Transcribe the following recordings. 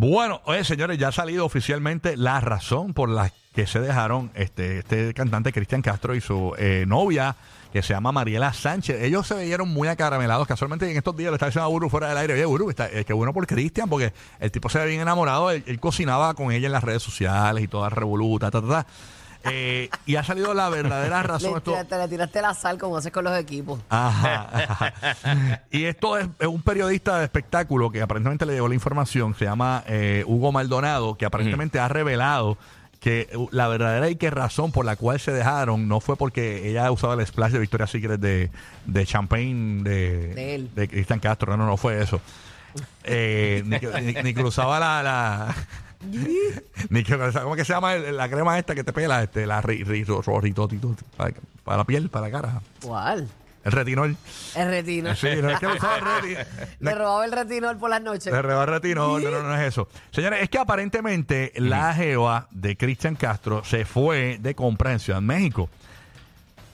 Bueno, oye, señores, ya ha salido oficialmente la razón por la que se dejaron este, este cantante Cristian Castro y su eh, novia, que se llama Mariela Sánchez. Ellos se veían muy acaramelados. Casualmente en estos días le estaba diciendo a Buru fuera del aire, oye, Buru, está, eh, qué bueno por Cristian, porque el tipo se ve bien enamorado. Él, él cocinaba con ella en las redes sociales y toda revoluta, ta, ta, ta. Eh, y ha salido la verdadera razón. Le Esto- tiraste, le tiraste la sal como haces con los equipos. Ajá, ajá. Y esto es, es un periodista de espectáculo que aparentemente le llegó la información, se llama eh, Hugo Maldonado, que aparentemente ha revelado que uh, la verdadera y que razón por la cual se dejaron no fue porque ella usaba el splash de Victoria's Secret de, de champagne de, De él. de Cristian Castro, no, no, no fue eso. Eh, ni, que, ni- ni que usaba la... la ni que, ¿Cómo que se llama el- la crema esta que te pela? Este, la ri, ri- ro- ro- ritotito, para, para la piel, para la cara. ¿Cuál? El retinol. El retinol. Sí, no es que usaba el retinol. Le robaba el retinol por las noches. Le robaba el retinol, no, no, no es eso. Señores, es que aparentemente la jeva de Cristian Castro se fue de compra en Ciudad de México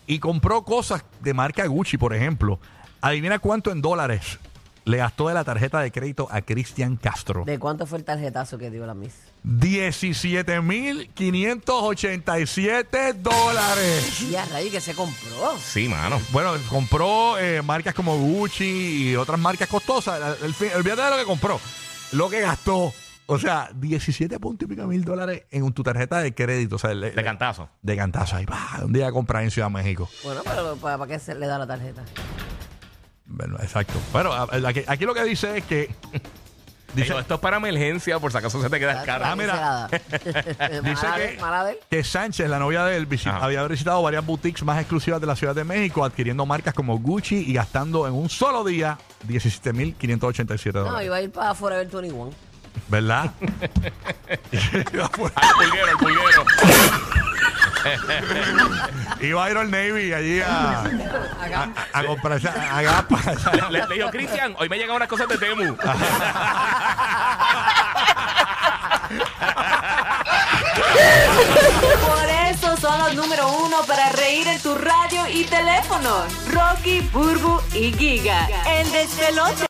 y compró cosas de marca Gucci, por ejemplo. Adivina cuánto en dólares le gastó de la tarjeta de crédito a Cristian Castro. ¿De cuánto fue el tarjetazo que dio la Miss? 17.587 dólares. Y a raíz que se compró. Sí, mano. Bueno, compró eh, marcas como Gucci y otras marcas costosas. El, fin- olvídate de lo que compró, lo que gastó. O sea, 17 puntos y pico mil dólares en un- tu tarjeta de crédito. O sea, el- De cantazo. de cantazo. Ahí, pa, un día a comprar en Ciudad de México. Bueno, pero ¿para, para qué se le da la tarjeta? Bueno, exacto. Bueno, aquí, aquí lo que dice es que. Dice, Digo, esto es para emergencia, por si acaso se te queda cara. Ah, mira. dice que, que Sánchez, la novia de él, visi- Ajá. había visitado varias boutiques más exclusivas de la Ciudad de México, adquiriendo marcas como Gucci y gastando en un solo día 17.587 No, dólares. iba a ir para Forever 21. ¿Verdad? Iba por- Al pulguero, al pulguero. Iba a ir al Navy allí a, a, a comprar esa- a Gapa. Le, le dijo, Cristian, hoy me llegan unas cosas de Temu. Por eso son los número uno para reír en tu radio y teléfono. Rocky, Burbu y Giga. El despelote.